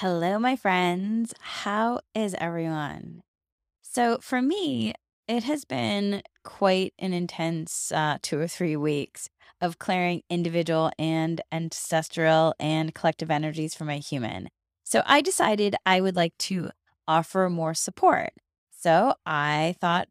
Hello, my friends. How is everyone? So, for me, it has been quite an intense uh, two or three weeks of clearing individual and ancestral and collective energies for my human. So, I decided I would like to offer more support. So, I thought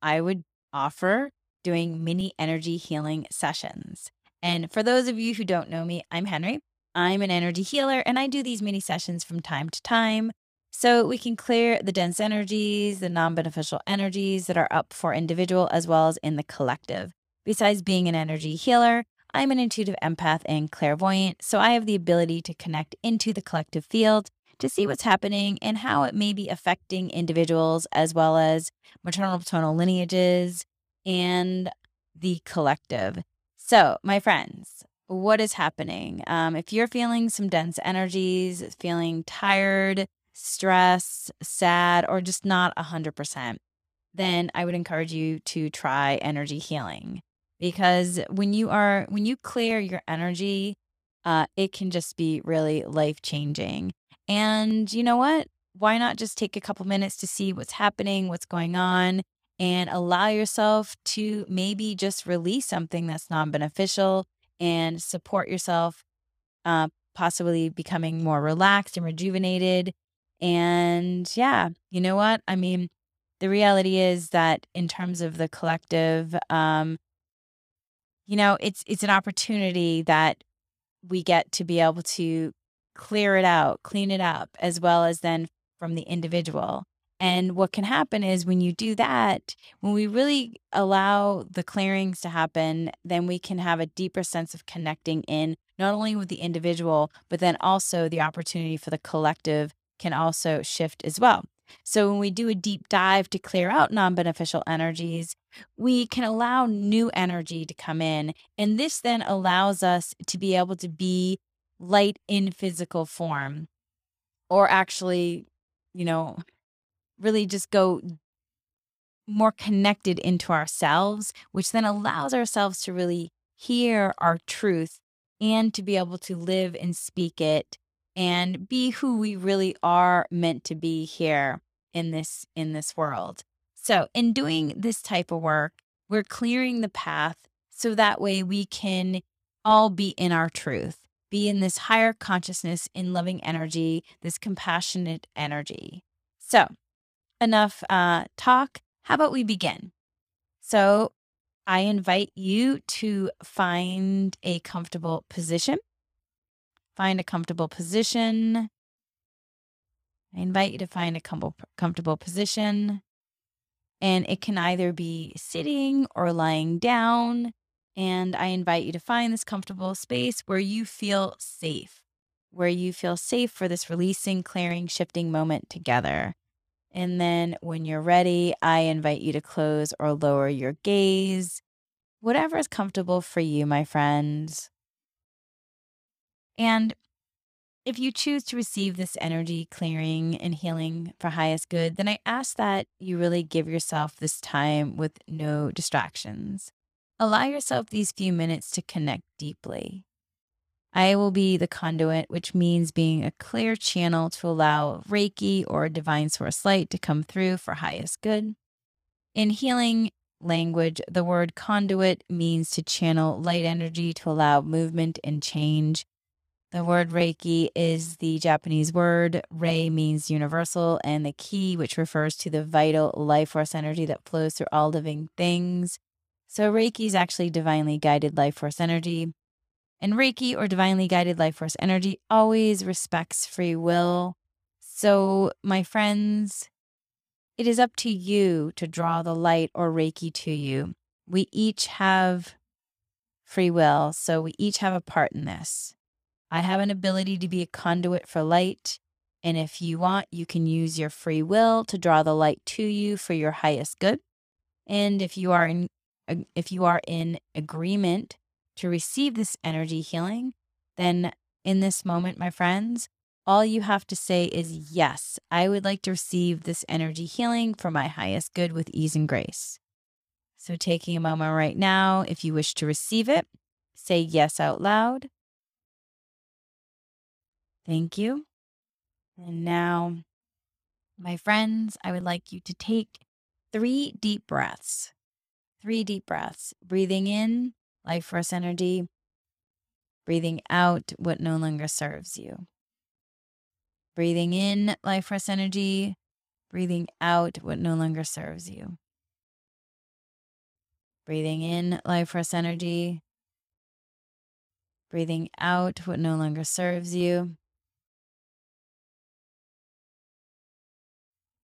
I would offer doing mini energy healing sessions. And for those of you who don't know me, I'm Henry. I'm an energy healer and I do these mini sessions from time to time so we can clear the dense energies, the non beneficial energies that are up for individual as well as in the collective. Besides being an energy healer, I'm an intuitive empath and clairvoyant, so I have the ability to connect into the collective field to see what's happening and how it may be affecting individuals as well as maternal paternal lineages and the collective. So, my friends, what is happening. Um, if you're feeling some dense energies, feeling tired, stressed, sad, or just not 100%, then I would encourage you to try energy healing because when you are, when you clear your energy, uh, it can just be really life changing. And you know what? Why not just take a couple minutes to see what's happening, what's going on, and allow yourself to maybe just release something that's non beneficial and support yourself, uh, possibly becoming more relaxed and rejuvenated. And yeah, you know what? I mean, the reality is that in terms of the collective, um, you know, it's it's an opportunity that we get to be able to clear it out, clean it up, as well as then from the individual. And what can happen is when you do that, when we really allow the clearings to happen, then we can have a deeper sense of connecting in not only with the individual, but then also the opportunity for the collective can also shift as well. So when we do a deep dive to clear out non beneficial energies, we can allow new energy to come in. And this then allows us to be able to be light in physical form or actually, you know, really just go more connected into ourselves, which then allows ourselves to really hear our truth and to be able to live and speak it and be who we really are meant to be here in this in this world. So, in doing this type of work, we're clearing the path so that way we can all be in our truth, be in this higher consciousness in loving energy, this compassionate energy. So, enough uh, talk. How about we begin? So, I invite you to find a comfortable position. Find a comfortable position. I invite you to find a com- comfortable position. And it can either be sitting or lying down. And I invite you to find this comfortable space where you feel safe, where you feel safe for this releasing, clearing, shifting moment together. And then when you're ready, I invite you to close or lower your gaze, whatever is comfortable for you, my friends. And if you choose to receive this energy clearing and healing for highest good, then I ask that you really give yourself this time with no distractions. Allow yourself these few minutes to connect deeply. I will be the conduit, which means being a clear channel to allow Reiki or divine source light to come through for highest good. In healing language, the word conduit means to channel light energy to allow movement and change. The word Reiki is the Japanese word. Rei means universal, and the ki, which refers to the vital life force energy that flows through all living things. So, Reiki is actually divinely guided life force energy. And Reiki or divinely guided life force energy always respects free will. So, my friends, it is up to you to draw the light or Reiki to you. We each have free will, so we each have a part in this. I have an ability to be a conduit for light. And if you want, you can use your free will to draw the light to you for your highest good. And if you are in if you are in agreement to receive this energy healing, then in this moment, my friends, all you have to say is, Yes, I would like to receive this energy healing for my highest good with ease and grace. So, taking a moment right now, if you wish to receive it, say yes out loud. Thank you. And now, my friends, I would like you to take three deep breaths. Three deep breaths. Breathing in, life force energy. Breathing out, what no longer serves you. Breathing in, life force energy. Breathing out, what no longer serves you. Breathing in, life force energy. Breathing out, what no longer serves you.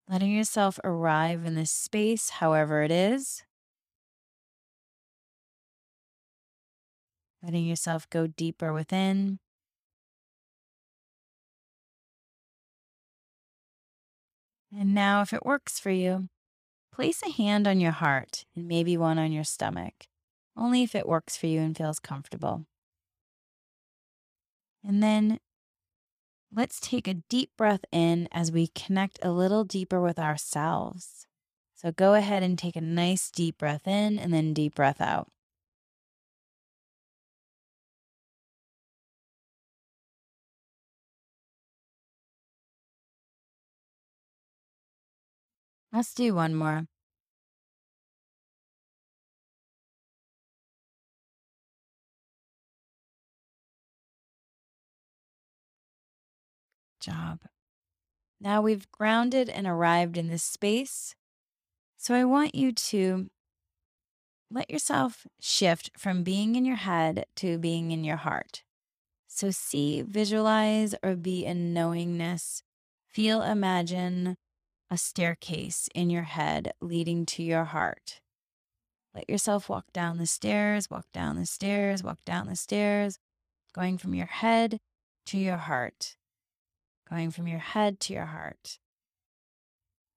Letting yourself arrive in this space, however it is. Letting yourself go deeper within. And now, if it works for you, place a hand on your heart and maybe one on your stomach, only if it works for you and feels comfortable. And then let's take a deep breath in as we connect a little deeper with ourselves. So go ahead and take a nice deep breath in and then deep breath out. Let's do one more. Job. Now we've grounded and arrived in this space. So I want you to let yourself shift from being in your head to being in your heart. So see, visualize, or be in knowingness. Feel, imagine a staircase in your head leading to your heart. Let yourself walk down the stairs, walk down the stairs, walk down the stairs, going from your head to your heart, going from your head to your heart.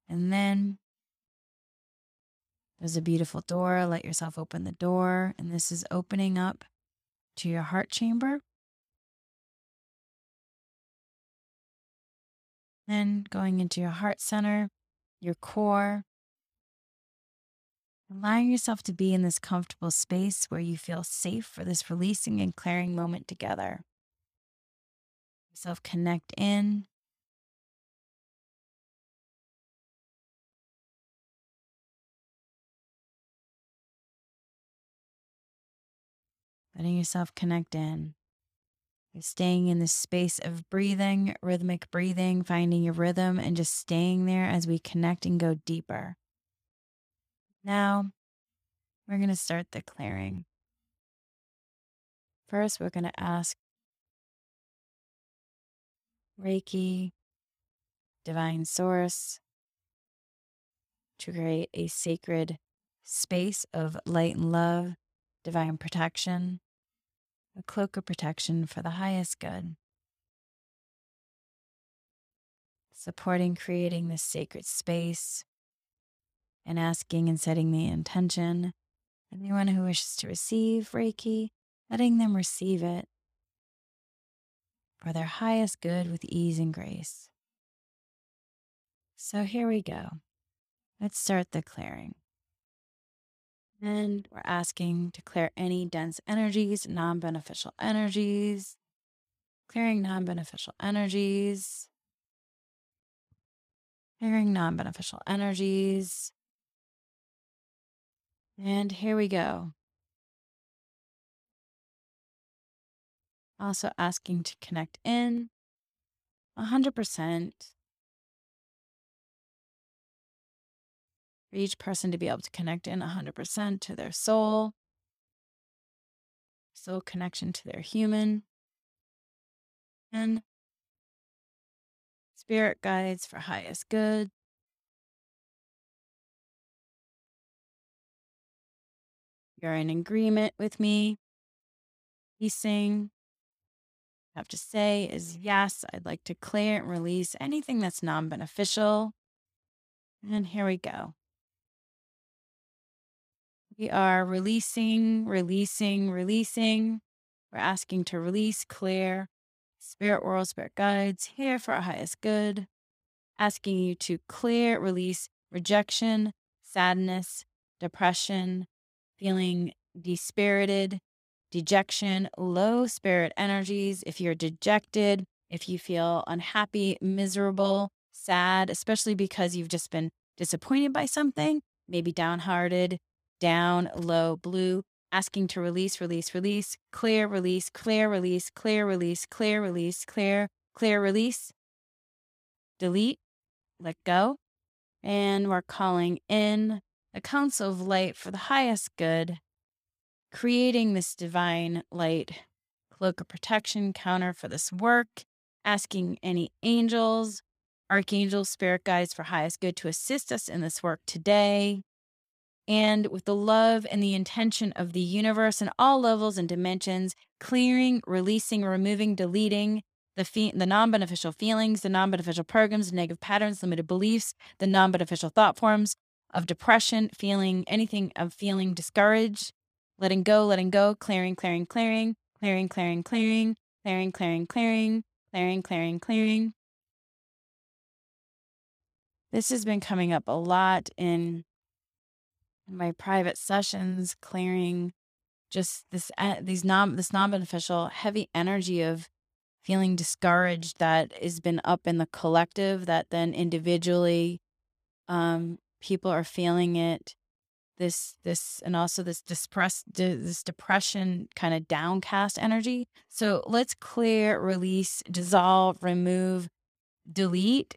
And then there's a beautiful door. Let yourself open the door. And this is opening up to your heart chamber. Then going into your heart center, your core, allowing yourself to be in this comfortable space where you feel safe for this releasing and clearing moment together. Yourself connect in. Letting yourself connect in staying in the space of breathing, rhythmic breathing, finding your rhythm, and just staying there as we connect and go deeper. Now, we're going to start the clearing. First, we're going to ask Reiki, Divine Source, to create a sacred space of light and love, divine protection, a cloak of protection for the highest good. Supporting creating this sacred space and asking and setting the intention. Anyone who wishes to receive Reiki, letting them receive it for their highest good with ease and grace. So here we go. Let's start the clearing. And we're asking to clear any dense energies, non beneficial energies, clearing non beneficial energies, clearing non beneficial energies. And here we go. Also asking to connect in 100% for each person to be able to connect in 100% to their soul, soul connection to their human, and spirit guides for highest good. You're in agreement with me. Piecing. I have to say is yes, I'd like to clear and release anything that's non beneficial. And here we go. We are releasing, releasing, releasing. We're asking to release, clear. Spirit world, spirit guides, here for our highest good. Asking you to clear, release rejection, sadness, depression, feeling dispirited, dejection, low spirit energies. If you're dejected, if you feel unhappy, miserable, sad, especially because you've just been disappointed by something, maybe downhearted, down, low, blue, asking to release, release, release, clear, release, clear, release, clear, release, clear, release, clear, clear, release, delete, let go. And we're calling in a council of light for the highest good, creating this divine light cloak of protection counter for this work, asking any angels, archangels, spirit guides for highest good to assist us in this work today. And with the love and the intention of the universe and all levels and dimensions, clearing, releasing, removing, deleting the, fe- the non beneficial feelings, the non beneficial programs, negative patterns, limited beliefs, the non beneficial thought forms of depression, feeling anything of feeling discouraged, letting go, letting go, clearing, clearing, clearing, clearing, clearing, clearing, clearing, clearing, clearing, clearing, clearing, clearing. This has been coming up a lot in my private sessions, clearing just this these non this non-beneficial heavy energy of feeling discouraged that has been up in the collective that then individually um people are feeling it this this and also this depress this depression kind of downcast energy. So let's clear release dissolve remove delete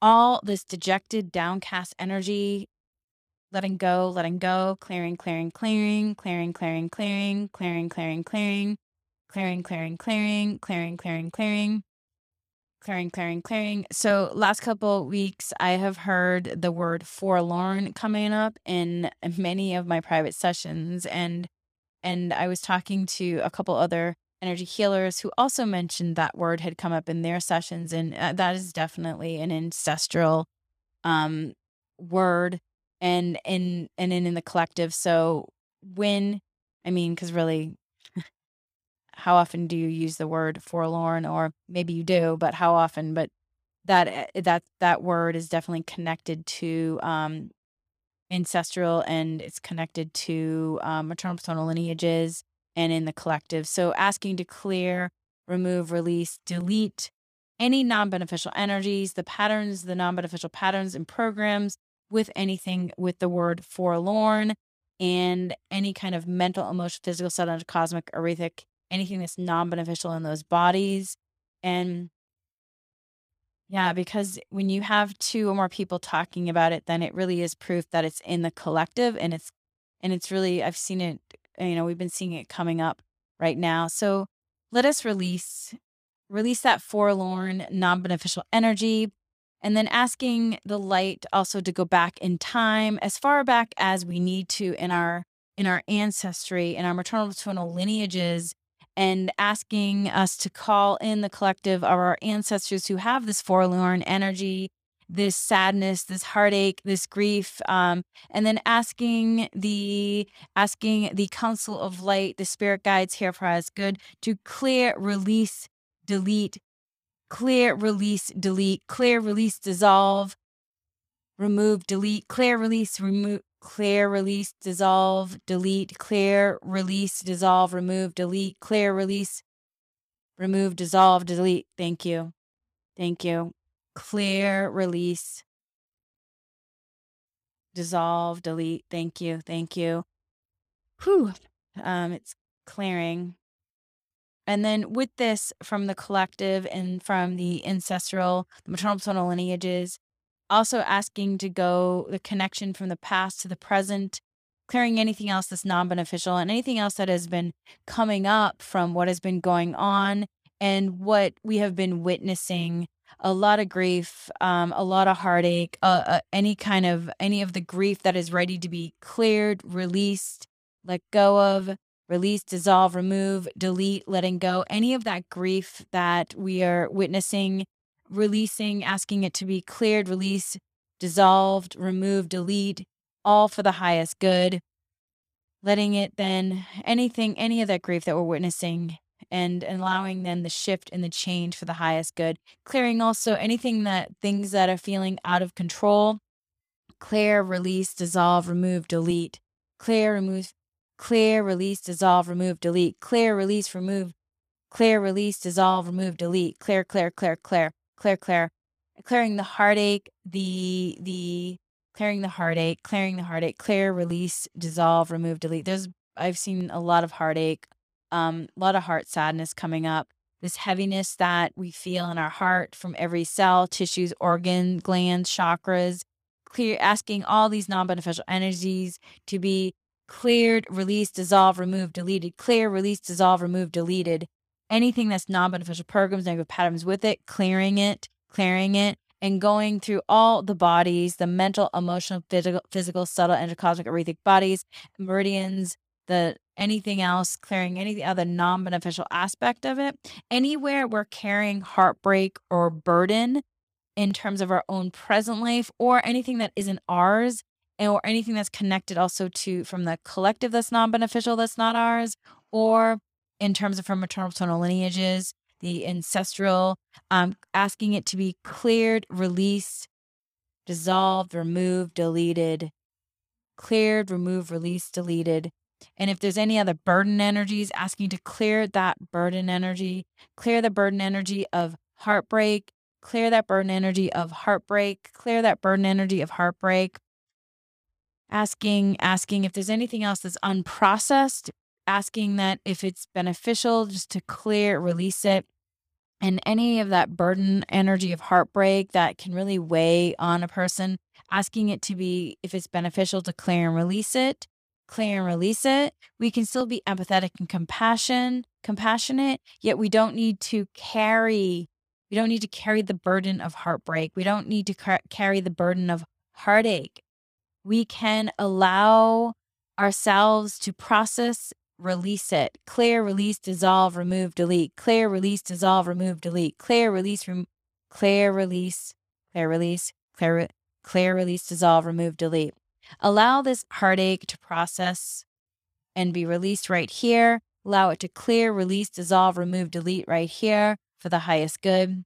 all this dejected downcast energy letting go letting go clearing clearing clearing clearing clearing clearing clearing clearing clearing clearing clearing clearing clearing clearing clearing clearing, clearing, clearing. So, last couple weeks, I have heard the word forlorn coming up in many of my private sessions, and and I was talking to a couple other energy healers who also mentioned that word had come up in their sessions, and uh, that is definitely an ancestral um, word, and in and in in the collective. So when I mean, because really how often do you use the word forlorn or maybe you do but how often but that eh, that that word is definitely connected to um ancestral and it's connected to um, maternal paternal lineages and in the collective so asking to clear remove release delete any non-beneficial energies the patterns the non-beneficial patterns and programs with anything with the word forlorn and any kind of mental emotional physical subtle cosmic aurific anything that's non beneficial in those bodies. And yeah, because when you have two or more people talking about it, then it really is proof that it's in the collective and it's and it's really I've seen it, you know, we've been seeing it coming up right now. So let us release release that forlorn, non-beneficial energy and then asking the light also to go back in time as far back as we need to in our in our ancestry in our maternal paternal lineages and asking us to call in the collective of our ancestors who have this forlorn energy, this sadness, this heartache, this grief, um, and then asking the asking the council of light, the spirit guides here for us good to clear, release, delete, clear, release, delete, clear, release, dissolve, remove, delete, clear, release, remove, clear, release, dissolve, delete, clear, release, dissolve, remove, delete, clear, release, remove, dissolve, delete. Thank you. Thank you. Clear, release, dissolve, delete. Thank you. Thank you. Whew. Um, it's clearing. And then with this from the collective and from the ancestral, the maternal paternal lineages, also asking to go the connection from the past to the present, clearing anything else that's non beneficial and anything else that has been coming up from what has been going on and what we have been witnessing a lot of grief, um, a lot of heartache, uh, uh, any kind of any of the grief that is ready to be cleared, released, let go of, release, dissolve, remove, delete, letting go, any of that grief that we are witnessing releasing, asking it to be cleared, released, dissolved, removed, delete, all for the highest good. Letting it then, anything, any of that grief that we're witnessing, and allowing then the shift and the change for the highest good. Clearing also anything that things that are feeling out of control. Clear, release, dissolve, remove, delete. Clear, remove, clear, release, dissolve, remove, delete. Clear, release, remove, clear, release, dissolve, remove, delete, clear, clear, clear, clear, clear, clear, clearing the heartache, the the clearing the heartache, clearing the heartache, clear, release, dissolve, remove, delete. There's I've seen a lot of heartache, um, a lot of heart sadness coming up. This heaviness that we feel in our heart from every cell, tissues, organ, glands, chakras, clear asking all these non-beneficial energies to be cleared, released, dissolved, removed, deleted, clear, released, dissolved, removed, deleted. Anything that's non-beneficial programs, negative patterns with it, clearing it, clearing it, and going through all the bodies, the mental, emotional, physical, physical subtle, and cosmic, etheric bodies, meridians, the anything else, clearing any other non-beneficial aspect of it. Anywhere we're carrying heartbreak or burden in terms of our own present life or anything that isn't ours or anything that's connected also to from the collective that's non-beneficial that's not ours or in terms of from maternal paternal lineages the ancestral um asking it to be cleared released dissolved removed deleted cleared removed released deleted. And if there's any other burden energies asking to clear that burden energy clear the burden energy of heartbreak clear that burden energy of heartbreak clear that burden energy of heartbreak asking asking if there's anything else that's unprocessed asking that if it's beneficial just to clear release it. And any of that burden energy of heartbreak that can really weigh on a person asking it to be if it's beneficial to clear and release it clear and release it. We can still be empathetic and compassion compassionate yet we don't need to carry we don't need to carry the burden of heartbreak. We don't need to car- carry the burden of heartache we can allow ourselves to process, release it, clear, release, dissolve, remove, delete, clear, release, dissolve, remove, delete, clear, release, rem- clear, release, clear, release, clear, clear, release, dissolve, remove, delete. Allow this heartache to process and be released right here. Allow it to clear, release, dissolve, remove, delete right here for the highest good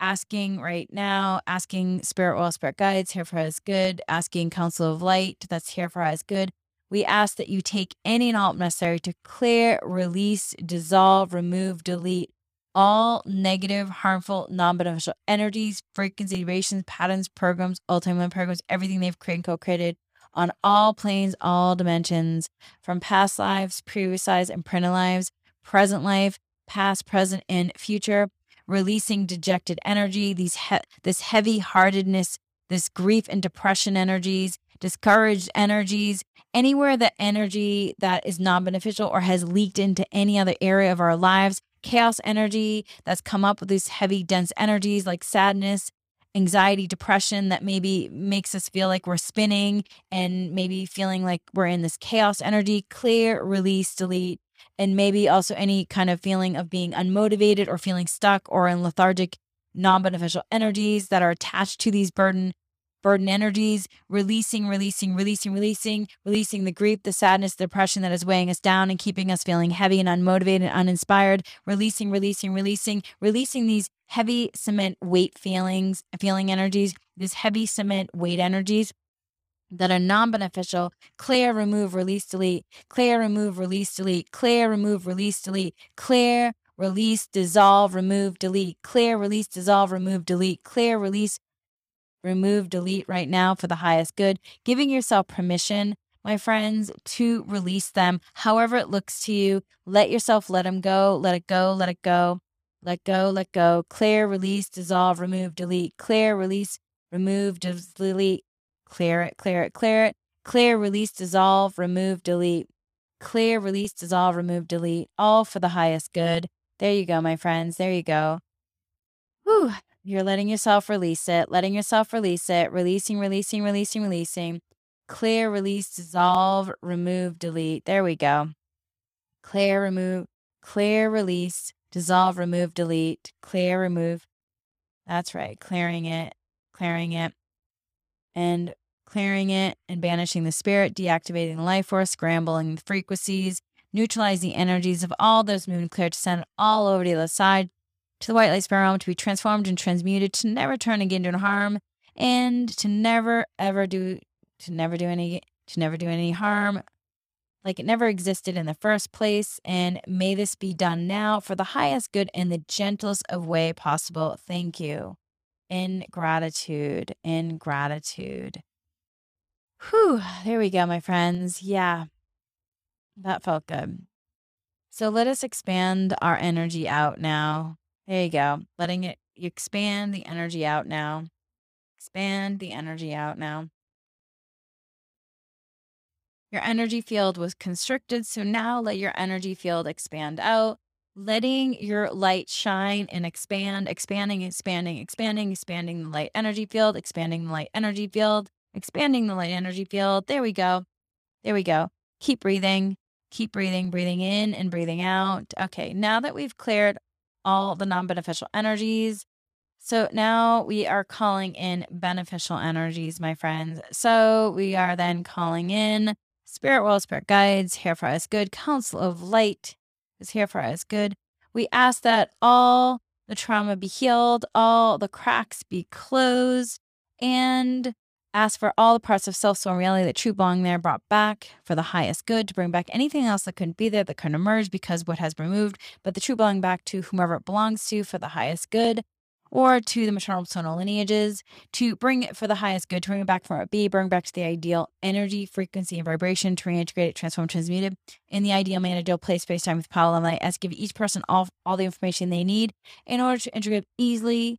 asking right now, asking Spirit Oil Spirit Guides here for us good, asking Council of Light that's here for us good. We ask that you take any and all necessary to clear, release, dissolve, remove, delete all negative, harmful, non beneficial energies, frequency, vibrations, patterns, programs, ultimate programs, everything they've created, co created on all planes, all dimensions, from past lives, previous lives, and present lives, present life, past, present, and future releasing dejected energy, these he- this heavy heartedness, this grief and depression energies, discouraged energies, anywhere that energy that is non beneficial or has leaked into any other area of our lives, chaos energy that's come up with these heavy, dense energies like sadness, anxiety, depression that maybe makes us feel like we're spinning and maybe feeling like we're in this chaos energy, clear, release, delete, and maybe also any kind of feeling of being unmotivated or feeling stuck or in lethargic non-beneficial energies that are attached to these burden burden energies releasing releasing releasing releasing releasing the grief the sadness the depression that is weighing us down and keeping us feeling heavy and unmotivated and uninspired releasing releasing releasing releasing these heavy cement weight feelings feeling energies these heavy cement weight energies that are non-beneficial clear remove release delete. Clear remove release delete. Clear remove release delete. Clear release dissolve remove delete. Clear release dissolve remove delete. Clear release remove delete right now for the highest good. Giving yourself permission my friends to release them however it looks to you. Let yourself let them go. Let it go. Let it go. Let go. Let go. Clear release dissolve remove delete. Clear release remove delete Clear it, clear it, clear it. Clear, release, dissolve, remove, delete. Clear, release, dissolve, remove, delete. All for the highest good. There you go, my friends. There you go. Whew. You're letting yourself release it, letting yourself release it, releasing, releasing, releasing, releasing. Clear, release, dissolve, remove, delete. There we go. Clear, remove, clear, release, dissolve, remove, delete. Clear, remove. That's right. Clearing it, clearing it and clearing it and banishing the spirit, deactivating the life force, scrambling the frequencies, neutralizing the energies of all those moving clear to send all over to the side to the white light spirit realm to be transformed and transmuted to never turn again to harm and to never ever do to never do any to never do any harm like it never existed in the first place. And may this be done now for the highest good in the gentlest of way possible. Thank you. In gratitude, in gratitude. Whew, there we go, my friends. Yeah, that felt good. So let us expand our energy out now. There you go. Letting it expand the energy out now. Expand the energy out now. Your energy field was constricted, so now let your energy field expand out, letting your light shine and expand, expanding, expanding, expanding, expanding the light energy field, expanding the light energy field, expanding the light energy field. There we go. There we go. Keep breathing. Keep breathing, breathing in and breathing out. Okay, now that we've cleared all the non beneficial energies, so now we are calling in beneficial energies, my friends. So we are then calling in spirit world, spirit guides, here for us good, council of light is here for us good. We ask that all the trauma be healed, all the cracks be closed, and Ask for all the parts of self, soul, and reality that true belong there brought back for the highest good to bring back anything else that couldn't be there, that couldn't emerge because what has been removed, but the true belong back to whomever it belongs to for the highest good, or to the maternal paternal lineages, to bring it for the highest good, to bring it back from it be, bring back to the ideal energy, frequency, and vibration, to reintegrate it, transform, transmute it in the ideal man, ideal place, space, time with power, and light, as give each person all, all the information they need in order to integrate easily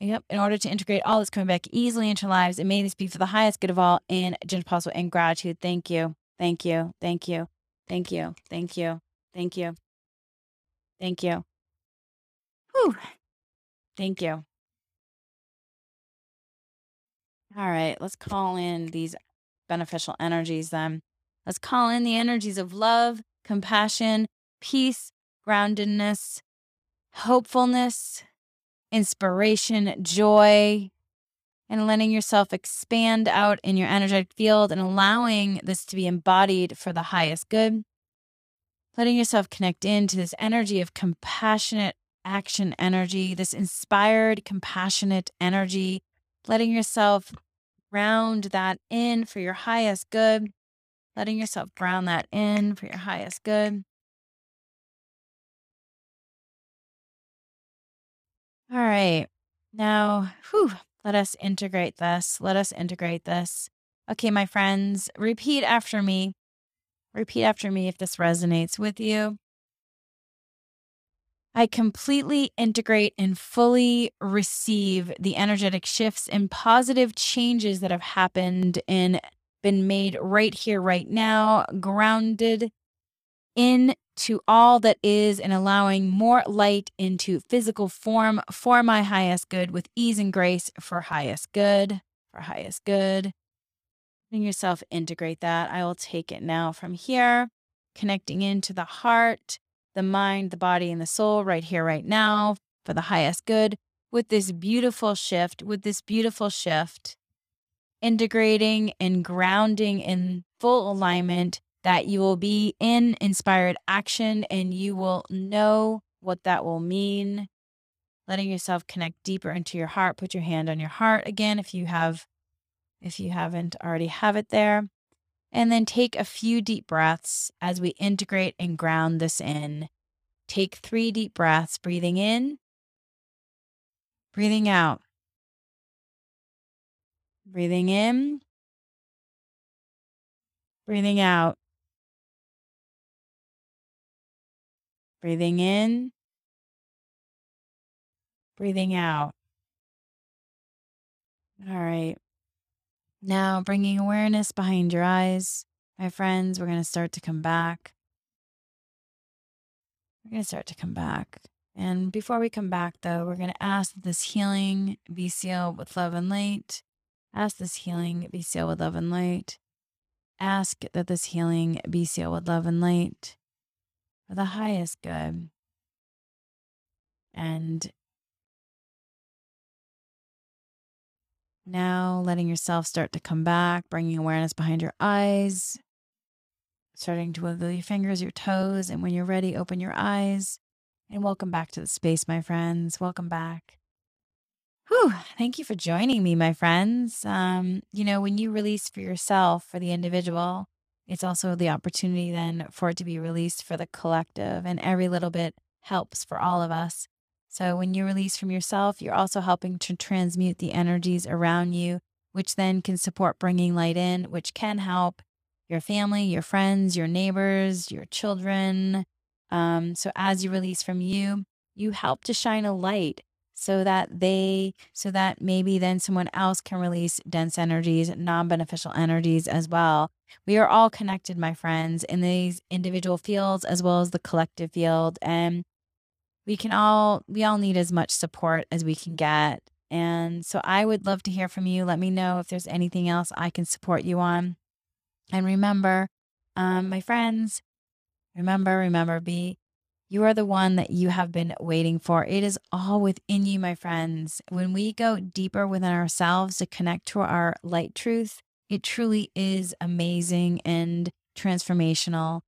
Yep. In order to integrate all this coming back easily into lives, and may this be for the highest good of all and gentle possible and gratitude. Thank you. Thank you. Thank you. Thank you. Thank you. Thank you. Thank you. Whew. Thank you. All right. Let's call in these beneficial energies then. Let's call in the energies of love, compassion, peace, groundedness, hopefulness, inspiration, joy, and letting yourself expand out in your energetic field and allowing this to be embodied for the highest good. Letting yourself connect into this energy of compassionate action energy, this inspired, compassionate energy, letting yourself ground that in for your highest good, letting yourself ground that in for your highest good. All right. Now, whew, let us integrate this. Let us integrate this. Okay, my friends, repeat after me. Repeat after me if this resonates with you. I completely integrate and fully receive the energetic shifts and positive changes that have happened and been made right here, right now, grounded in to all that is and allowing more light into physical form for my highest good with ease and grace for highest good, for highest good. Letting yourself integrate that. I will take it now from here, connecting into the heart, the mind, the body, and the soul right here, right now for the highest good with this beautiful shift, with this beautiful shift, integrating and grounding in full alignment that you will be in inspired action and you will know what that will mean. Letting yourself connect deeper into your heart. Put your hand on your heart again if you have if you haven't already have it there. And then take a few deep breaths as we integrate and ground this in. Take 3 deep breaths, breathing in, breathing out. Breathing in, breathing out. Breathing in, breathing out. All right. Now, bringing awareness behind your eyes, my friends, we're going to start to come back. We're going to start to come back. And before we come back, though, we're going to ask that this healing be sealed with love and light. Ask this healing be sealed with love and light. Ask that this healing be sealed with love and light for the highest good. And now letting yourself start to come back, bringing awareness behind your eyes, starting to wiggle your fingers, your toes. And when you're ready, open your eyes. And welcome back to the space, my friends. Welcome back. Whew, thank you for joining me, my friends. Um, you know, when you release for yourself, for the individual, it's also the opportunity then for it to be released for the collective. And every little bit helps for all of us. So when you release from yourself, you're also helping to transmute the energies around you, which then can support bringing light in, which can help your family, your friends, your neighbors, your children. Um, so as you release from you, you help to shine a light so that they so that maybe then someone else can release dense energies non-beneficial energies as well we are all connected my friends in these individual fields as well as the collective field and we can all we all need as much support as we can get and so i would love to hear from you let me know if there's anything else i can support you on and remember um, my friends remember remember be you are the one that you have been waiting for. It is all within you, my friends. When we go deeper within ourselves to connect to our light truth, it truly is amazing and transformational.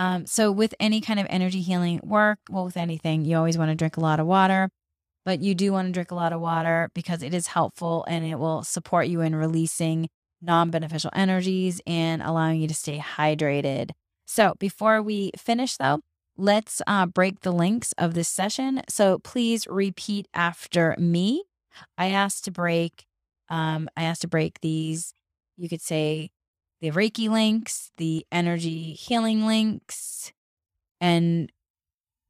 Um, so, with any kind of energy healing work, well, with anything, you always want to drink a lot of water, but you do want to drink a lot of water because it is helpful and it will support you in releasing non beneficial energies and allowing you to stay hydrated. So, before we finish, though, Let's uh, break the links of this session. So please repeat after me. I asked to break. Um, I asked to break these. You could say the Reiki links, the energy healing links, and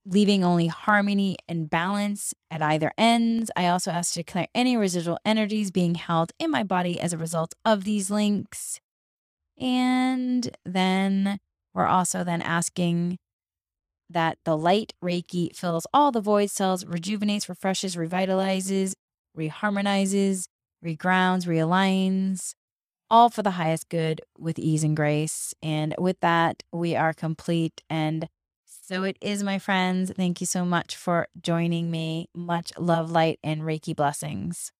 leaving only harmony and balance at either ends. I also asked to clear any residual energies being held in my body as a result of these links. And then we're also then asking that the light Reiki fills all the void cells, rejuvenates, refreshes, revitalizes, reharmonizes, regrounds, realigns, all for the highest good with ease and grace. And with that, we are complete. And so it is, my friends. Thank you so much for joining me. Much love, light, and Reiki blessings.